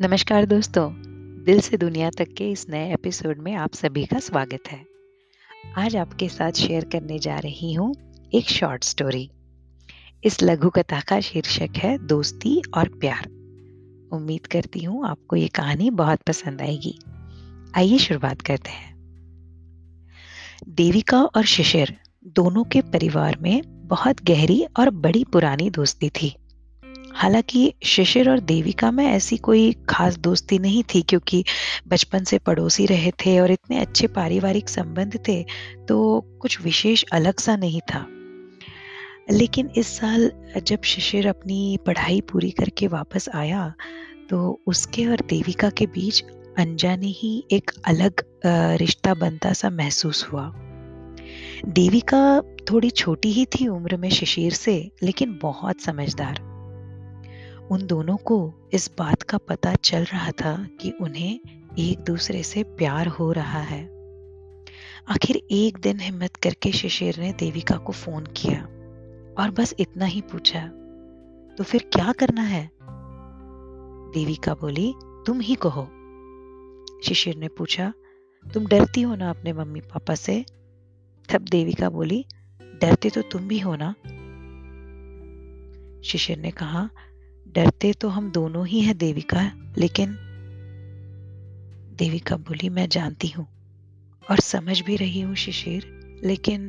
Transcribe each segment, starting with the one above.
नमस्कार दोस्तों, दिल से दुनिया तक के इस नए एपिसोड में आप सभी का स्वागत है। आज आपके साथ शेयर करने जा रही हूँ एक शॉर्ट स्टोरी। इस लघु कथा का शीर्षक है दोस्ती और प्यार। उम्मीद करती हूँ आपको ये कहानी बहुत पसंद आएगी। आइए शुरुआत करते हैं। देविका और शिशिर दोनों के परिवार में बहुत गहरी और बड़ी पुरानी दोस्ती थी। हालाँकि शिशिर और देविका में ऐसी कोई खास दोस्ती नहीं थी, क्योंकि बचपन से पड़ोसी रहे थे और इतने अच्छे पारिवारिक संबंध थे तो कुछ विशेष अलग सा नहीं था। लेकिन इस साल जब शिशिर अपनी पढ़ाई पूरी करके वापस आया तो उसके और देविका के बीच अनजाने ही एक अलग रिश्ता बनता सा महसूस हुआ। देविका थोड़ी छोटी ही थी उम्र में शिशिर से, लेकिन बहुत समझदार। उन दोनों को इस बात का पता चल रहा था कि उन्हें एक दूसरे से प्यार हो रहा है। आखिर एक दिन हिम्मत करके शिशिर ने देविका को फ़ोन किया और बस इतना ही पूछा तो फिर क्या करना है? देविका बोली, तुम ही कहो। शिशिर ने पूछा, तुम डरती हो ना अपने मम्मी पापा से? तब देविका बोली, डरते तो तुम भी हो ना? शिशिर ने कहा डरते तो हम दोनों ही हैं देविका, लेकिन देविका बोली, मैं जानती हूँ और समझ भी रही हूँ शिशिर, लेकिन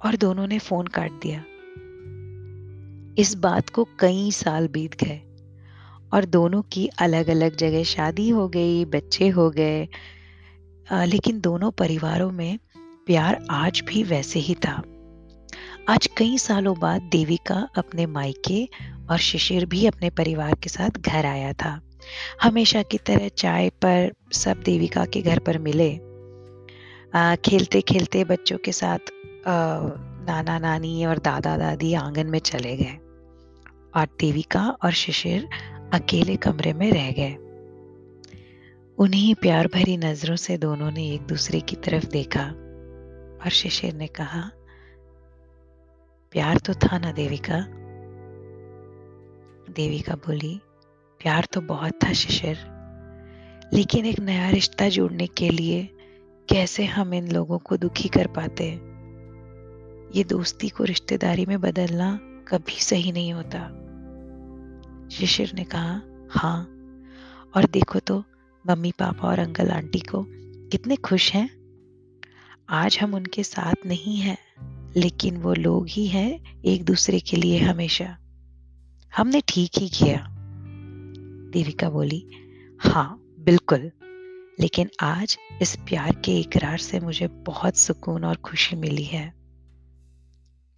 और दोनों ने फ़ोन काट दिया। इस बात को कई साल बीत गए और दोनों की अलग अलग जगह शादी हो गई, बच्चे हो गए लेकिन दोनों परिवारों में प्यार आज भी वैसे ही था। आज कई सालों बाद देविका अपने मायके और शिशिर भी अपने परिवार के साथ घर आया था। हमेशा की तरह चाय पर सब देविका के घर पर मिले। आ, खेलते खेलते बच्चों के साथ आ, नाना नानी और दादा दादी आँगन में चले गए और देविका और शिशिर अकेले कमरे में रह गए। उन्हीं प्यार भरी नज़रों से दोनों ने एक दूसरे की तरफ़ देखा और शिशिर ने कहा प्यार तो था ना देविका? देविका बोली, प्यार तो बहुत था शिशिर, लेकिन एक नया रिश्ता जोड़ने के लिए कैसे हम इन लोगों को दुखी कर पाते? ये दोस्ती को रिश्तेदारी में बदलना कभी सही नहीं होता। शिशिर ने कहा हाँ और देखो तो मम्मी, पापा और अंकल आंटी को कितने खुश हैं। आज हम उनके साथ नहीं हैं। लेकिन वो लोग ही हैं एक दूसरे के लिए हमेशा। हमने ठीक ही किया। देविका बोली हाँ बिल्कुल। लेकिन आज इस प्यार के इकरार से मुझे बहुत सुकून और खुशी मिली है।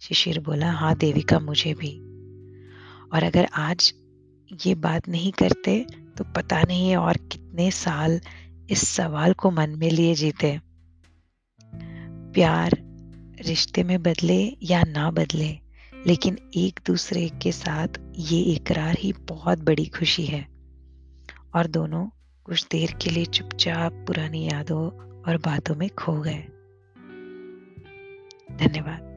शिशिर बोला हाँ देविका, मुझे भी। और अगर आज ये बात नहीं करते तो पता नहीं और कितने साल इस सवाल को मन में लिए जीते। प्यार रिश्ते में बदले या ना बदले, लेकिन एक दूसरे के साथ ये इकरार ही बहुत बड़ी खुशी है। और दोनों कुछ देर के लिए चुपचाप पुरानी यादों और बातों में खो गए। धन्यवाद।